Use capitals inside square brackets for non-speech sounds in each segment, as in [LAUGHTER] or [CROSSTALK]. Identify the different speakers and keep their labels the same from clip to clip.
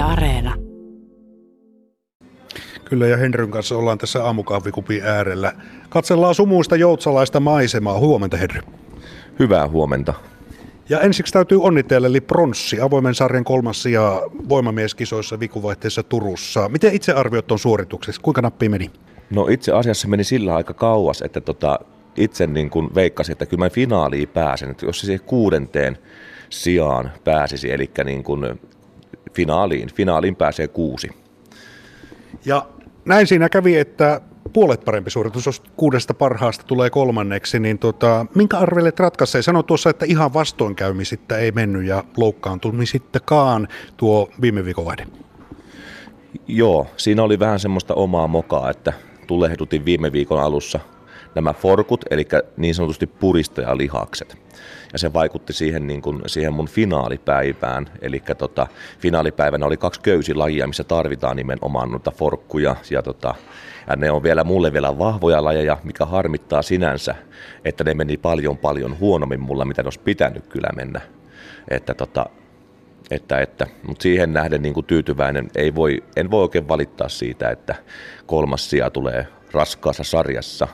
Speaker 1: Yle Areena.
Speaker 2: Kyllä ja Henryn kanssa ollaan tässä aamukahvikupin äärellä. Katsellaan sumuista joutsalaista maisemaa. Huomenta Henry.
Speaker 3: Hyvää huomenta.
Speaker 2: Ja ensiksi täytyy onnitella, eli pronssi, avoimen sarjan kolmas sija voimamieskisoissa vikuvaihteessa Turussa. Miten itse arvioit tuon suoritukseksi? Kuinka nappi meni?
Speaker 3: No itse asiassa meni sillä aika kauas, että tota, itse niin kuin veikkasin, että kyllä mä finaaliin pääsen. Että jos se siihen kuudenteen sijaan pääsisi, eli niin kuin finaaliin, finaaliin pääsee kuusi.
Speaker 2: Ja näin siinä kävi, että puolet parempi suoritus, jos kuudesta parhaasta tulee kolmanneksi, niin tota, minkä arvelet ratkaisee? Sano tuossa, että ihan vastoinkäymisittä ei mennyt ja loukkaantumisittakaan tuo viime viikon vaihde.
Speaker 3: Joo, siinä oli vähän semmoista omaa mokaa, että tulehdutin viime viikon alussa nämä forkut, eli niin sanotusti puristajalihakset. Ja se vaikutti siihen, niin kuin, siihen mun finaalipäivään. Eli tota, finaalipäivänä oli kaksi köysilajia, missä tarvitaan nimenomaan noita forkkuja. Ja, tota, ja ne on vielä mulle vielä vahvoja lajeja, mikä harmittaa sinänsä, että ne meni paljon paljon huonommin mulla, mitä ne olisi pitänyt kyllä mennä. Että tota, että, että, mutta siihen nähden niin kuin tyytyväinen ei voi, en voi oikein valittaa siitä, että kolmas sija tulee raskaassa sarjassa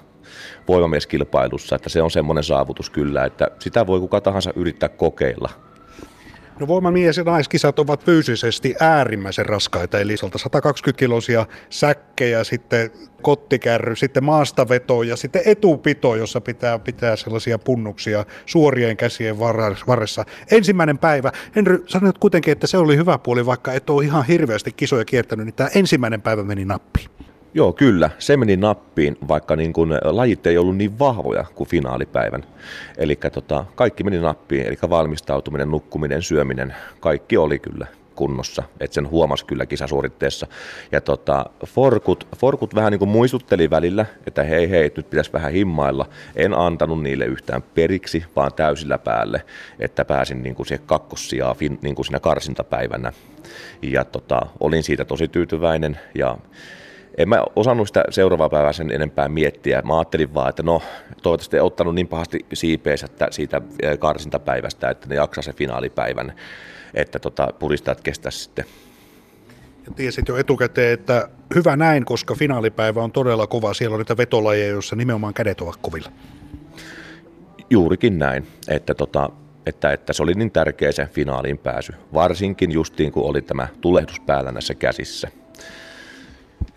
Speaker 3: voimamieskilpailussa, että se on semmoinen saavutus kyllä, että sitä voi kuka tahansa yrittää kokeilla.
Speaker 2: No voimamies ja naiskisat ovat fyysisesti äärimmäisen raskaita, eli 120 kilosia säkkejä, sitten kottikärry, sitten maastaveto ja sitten etupito, jossa pitää pitää sellaisia punnuksia suorien käsien varressa. Ensimmäinen päivä, Henry, sanoit kuitenkin, että se oli hyvä puoli, vaikka et ole ihan hirveästi kisoja kiertänyt, niin tämä ensimmäinen päivä meni nappiin.
Speaker 3: Joo, kyllä. Se meni nappiin, vaikka niin kuin lajit ei ollut niin vahvoja kuin finaalipäivän. Eli tota, kaikki meni nappiin, eli valmistautuminen, nukkuminen, syöminen, kaikki oli kyllä kunnossa, että sen huomasi kyllä kisasuoritteessa. Ja tota, forkut, forkut vähän niin kuin muistutteli välillä, että hei hei, nyt pitäisi vähän himmailla. En antanut niille yhtään periksi, vaan täysillä päälle, että pääsin niin kuin siihen kakkossijaan niin kuin siinä karsintapäivänä. Ja tota, olin siitä tosi tyytyväinen ja en mä osannut sitä seuraavaa päivää sen enempää miettiä. Mä ajattelin vaan, että no toivottavasti ei ottanut niin pahasti siipeensä siitä karsintapäivästä, että ne jaksaa se finaalipäivän, että tota, puristajat kestää sitten.
Speaker 2: Ja tiesit jo etukäteen, että hyvä näin, koska finaalipäivä on todella kova. Siellä on niitä vetolajeja, joissa nimenomaan kädet ovat kovilla.
Speaker 3: Juurikin näin, että, tota, että, että se oli niin tärkeä se finaaliin pääsy. Varsinkin justiin, kun oli tämä tulehdus päällä näissä käsissä.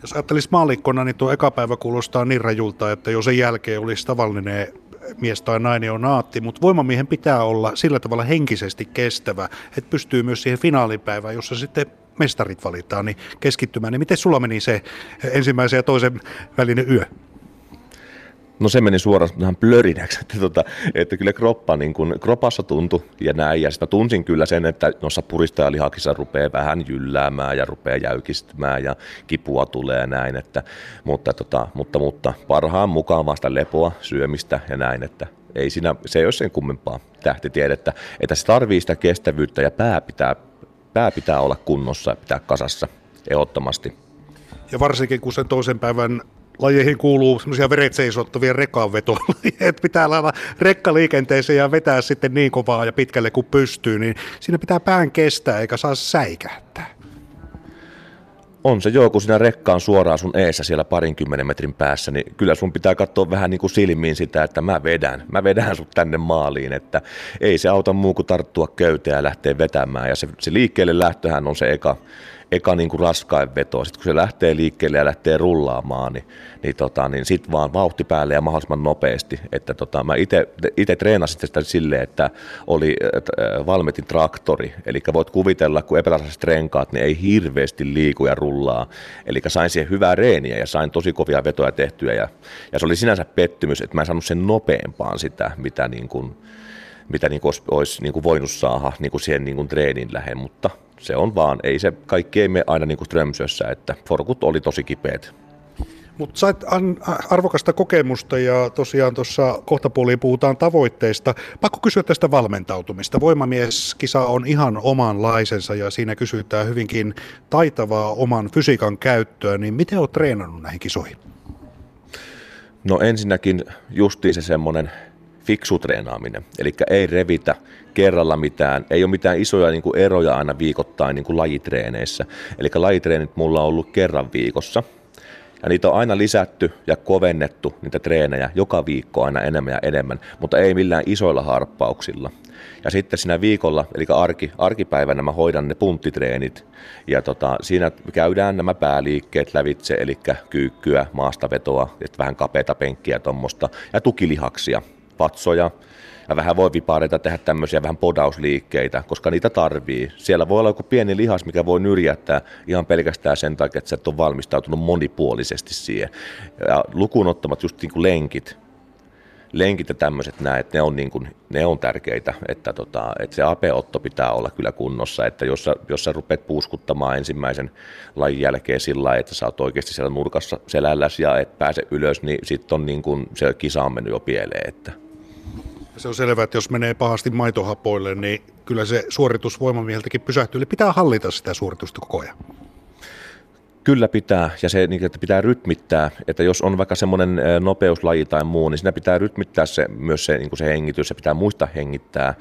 Speaker 2: Jos ajattelisi maallikkona, niin tuo eka päivä kuulostaa niin rajulta, että jo sen jälkeen olisi tavallinen mies tai nainen on naatti, mutta voimamiehen pitää olla sillä tavalla henkisesti kestävä, että pystyy myös siihen finaalipäivään, jossa sitten mestarit valitaan, niin keskittymään. Niin miten sulla meni se ensimmäisen ja toisen välinen yö?
Speaker 3: No se meni suoraan vähän plörinäksi, että, tota, että kyllä kroppa, niin kun, kropassa tuntui ja näin. Ja sitten tunsin kyllä sen, että noissa puristajalihakissa rupeaa vähän jylläämään ja rupeaa jäykistymään ja kipua tulee näin. Että, mutta, tota, mutta, mutta parhaan mukaan vasta lepoa, syömistä ja näin, että ei siinä, se ei ole sen kummempaa tähtitiedettä, että se tarvii sitä kestävyyttä ja pää pitää, pää pitää olla kunnossa ja pitää kasassa ehdottomasti.
Speaker 2: Ja varsinkin kun sen toisen päivän lajeihin kuuluu semmoisia veret seisottavia rekanvetoja, [LAUGHS] että pitää lailla rekkaliikenteeseen ja vetää sitten niin kovaa ja pitkälle kuin pystyy, niin siinä pitää pään kestää eikä saa säikähtää.
Speaker 3: On se joo, kun sinä rekkaan suoraan sun eessä siellä parinkymmenen metrin päässä, niin kyllä sun pitää katsoa vähän niin kuin silmiin sitä, että mä vedän, mä vedän sut tänne maaliin, että ei se auta muu kuin tarttua köyteen ja lähteä vetämään. Ja se, se liikkeelle lähtöhän on se eka, eka niin kuin raskain veto. Sitten kun se lähtee liikkeelle ja lähtee rullaamaan, niin, niin, tota, niin sitten vaan vauhti päälle ja mahdollisimman nopeasti. Että tota, mä itse treenasin sitä silleen, että oli äh, Valmetin traktori, eli voit kuvitella, kun epätasaiset renkaat, niin ei hirveästi liiku ja rullaa. Eli sain siihen hyvää reeniä ja sain tosi kovia vetoja tehtyä ja, ja se oli sinänsä pettymys, että mä en saanut sen nopeampaan sitä, mitä niin kuin, mitä niin kuin olisi, olisi niin kuin voinut saada niin kuin siihen niin kuin treenin lähen, mutta se on vaan, ei se kaikki ei mene aina niin kuin Strömsössä, että forkut oli tosi kipeät.
Speaker 2: Mutta sait arvokasta kokemusta ja tosiaan tuossa kohtapuoliin puhutaan tavoitteista. Pakko kysyä tästä valmentautumista. Voimamieskisa on ihan omanlaisensa ja siinä kysytään hyvinkin taitavaa oman fysiikan käyttöä. Niin miten olet treenannut näihin kisoihin?
Speaker 3: No ensinnäkin justiin se semmoinen fiksu treenaaminen. Eli ei revitä kerralla mitään, ei ole mitään isoja niin kuin eroja aina viikoittain niin kuin lajitreeneissä. Eli lajitreenit mulla on ollut kerran viikossa, ja niitä on aina lisätty ja kovennettu niitä treenejä joka viikko aina enemmän ja enemmän, mutta ei millään isoilla harppauksilla. Ja sitten siinä viikolla, eli arki, arkipäivänä mä hoidan ne punttitreenit. Ja tota, siinä käydään nämä pääliikkeet lävitse, eli kyykkyä, maastavetoa, vähän kapeita penkkiä tuommoista, ja tukilihaksia, patsoja, ja vähän voi vipareita tehdä tämmöisiä vähän podausliikkeitä, koska niitä tarvii. Siellä voi olla joku pieni lihas, mikä voi nyrjättää ihan pelkästään sen takia, että sä et ole valmistautunut monipuolisesti siihen. Ja lukuun ottamat just niin kuin lenkit, lenkit ja tämmöiset näet, ne on, niin kuin, ne on tärkeitä, että, tota, että se apeotto pitää olla kyllä kunnossa, että jos sä, jos sä rupeat puuskuttamaan ensimmäisen lajin jälkeen sillä lailla, että sä oot oikeasti siellä nurkassa selälläs ja et pääse ylös, niin sitten on niin kuin, se kisa on mennyt jo pieleen. Että.
Speaker 2: Se on selvää, että jos menee pahasti maitohapoille, niin kyllä se suoritus voimamieheltäkin pysähtyy. Eli pitää hallita sitä suoritusta koko ajan.
Speaker 3: Kyllä pitää, ja se niin, että pitää rytmittää, että jos on vaikka semmoinen nopeuslaji tai muu, niin siinä pitää rytmittää se, myös se, niin se hengitys, se pitää muistaa hengittää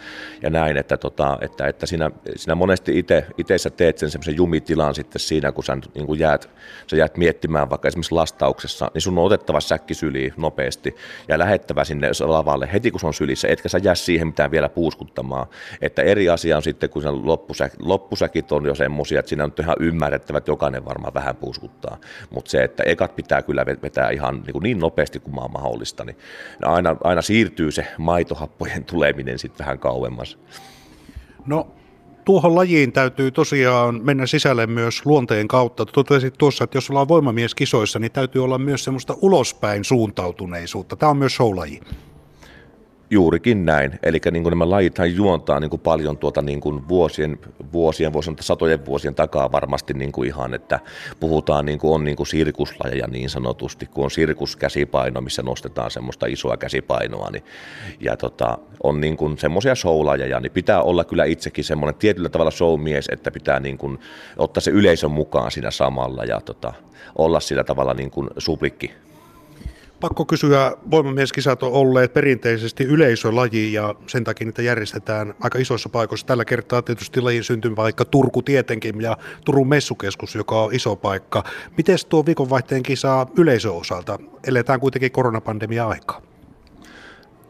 Speaker 3: ja näin, että, tota, että, että siinä, siinä monesti itse sä teet sen semmoisen jumitilan sitten siinä, kun sä niin kuin jäät, sä jäät miettimään vaikka esimerkiksi lastauksessa, niin sun on otettava säkki syliin nopeasti ja lähettävä sinne lavalle. Heti, kun se on sylissä, etkä sä jää siihen mitään vielä puuskuttamaan, että eri asia on sitten, kun loppusäk, loppusäkit on jo semmoisia, että siinä on ihan ymmärrettävä, että jokainen varmaan vähän puuskuttaa. Mutta se, että ekat pitää kyllä vetää ihan niin, niin nopeasti kuin maan mahdollista, niin aina, aina siirtyy se maitohappojen tuleminen sitten vähän kauemmas.
Speaker 2: No tuohon lajiin täytyy tosiaan mennä sisälle myös luonteen kautta. Totesit tuossa, että jos ollaan voimamies kisoissa, niin täytyy olla myös semmoista ulospäin suuntautuneisuutta. Tämä on myös show-laji.
Speaker 3: Juurikin näin. Eli niin nämä lajithan juontaa niin kuin paljon tuota niin kuin vuosien, vuosien, vuosien, satojen vuosien takaa varmasti niin kuin ihan, että puhutaan niin kuin on niin kuin sirkuslajeja niin sanotusti, kun on sirkuskäsipaino, missä nostetaan semmoista isoa käsipainoa, niin, ja tota, on niin kuin semmoisia showlajeja, niin pitää olla kyllä itsekin semmoinen tietyllä tavalla showmies, että pitää niin kuin ottaa se yleisön mukaan siinä samalla ja tota, olla sillä tavalla niin kuin suplikki
Speaker 2: Pakko kysyä, voimamieskisat on olleet perinteisesti yleisölaji ja sen takia niitä järjestetään aika isoissa paikoissa. Tällä kertaa tietysti lajin syntymäpaikka Turku tietenkin ja Turun messukeskus, joka on iso paikka. Miten tuo viikonvaihteen kisa yleisöosalta? Eletään kuitenkin koronapandemia-aikaa.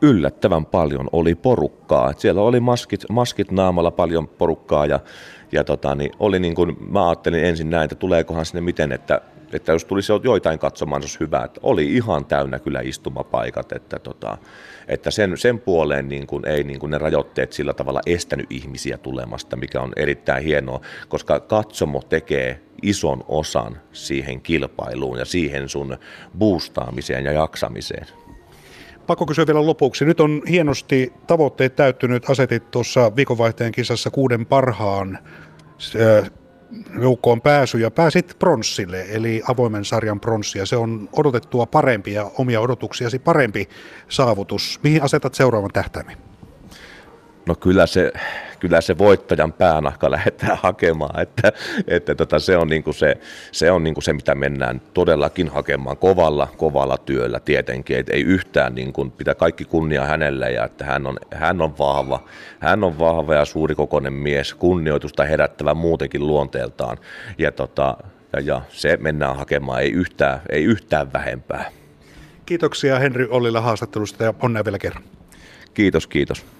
Speaker 3: Yllättävän paljon oli porukkaa. Siellä oli maskit, maskit naamalla paljon porukkaa ja, ja tota, niin oli niin kuin, mä ajattelin ensin näin, että tuleekohan sinne miten, että että jos tulisi joitain katsomaan, se olisi hyvä. Että oli ihan täynnä kyllä istumapaikat, että, tota, että sen, sen puoleen niin kuin, ei niin kuin ne rajoitteet sillä tavalla estänyt ihmisiä tulemasta, mikä on erittäin hienoa, koska katsomo tekee ison osan siihen kilpailuun ja siihen sun boostaamiseen ja jaksamiseen.
Speaker 2: Pakko kysyä vielä lopuksi. Nyt on hienosti tavoitteet täyttynyt. Asetit tuossa viikonvaihteen kisassa kuuden parhaan joukkoon pääsy ja pääsit pronssille, eli avoimen sarjan pronssia. Se on odotettua parempi ja omia odotuksiasi parempi saavutus. Mihin asetat seuraavan tähtäimen?
Speaker 3: No kyllä se, kyllä se voittajan päänahka [LAUGHS] lähdetään hakemaan, että, että tota, se on, niinku se, se, on niinku se, mitä mennään todellakin hakemaan kovalla, kovalla työllä tietenkin, että ei yhtään niinku, pitää kaikki kunnia hänelle ja että hän on, hän on vahva, hän on vahva ja suurikokoinen mies, kunnioitusta herättävä muutenkin luonteeltaan ja, tota, ja, ja se mennään hakemaan, ei yhtään, ei yhtään vähempää.
Speaker 2: Kiitoksia Henry Ollila haastattelusta ja onnea vielä kerran.
Speaker 3: Kiitos, kiitos.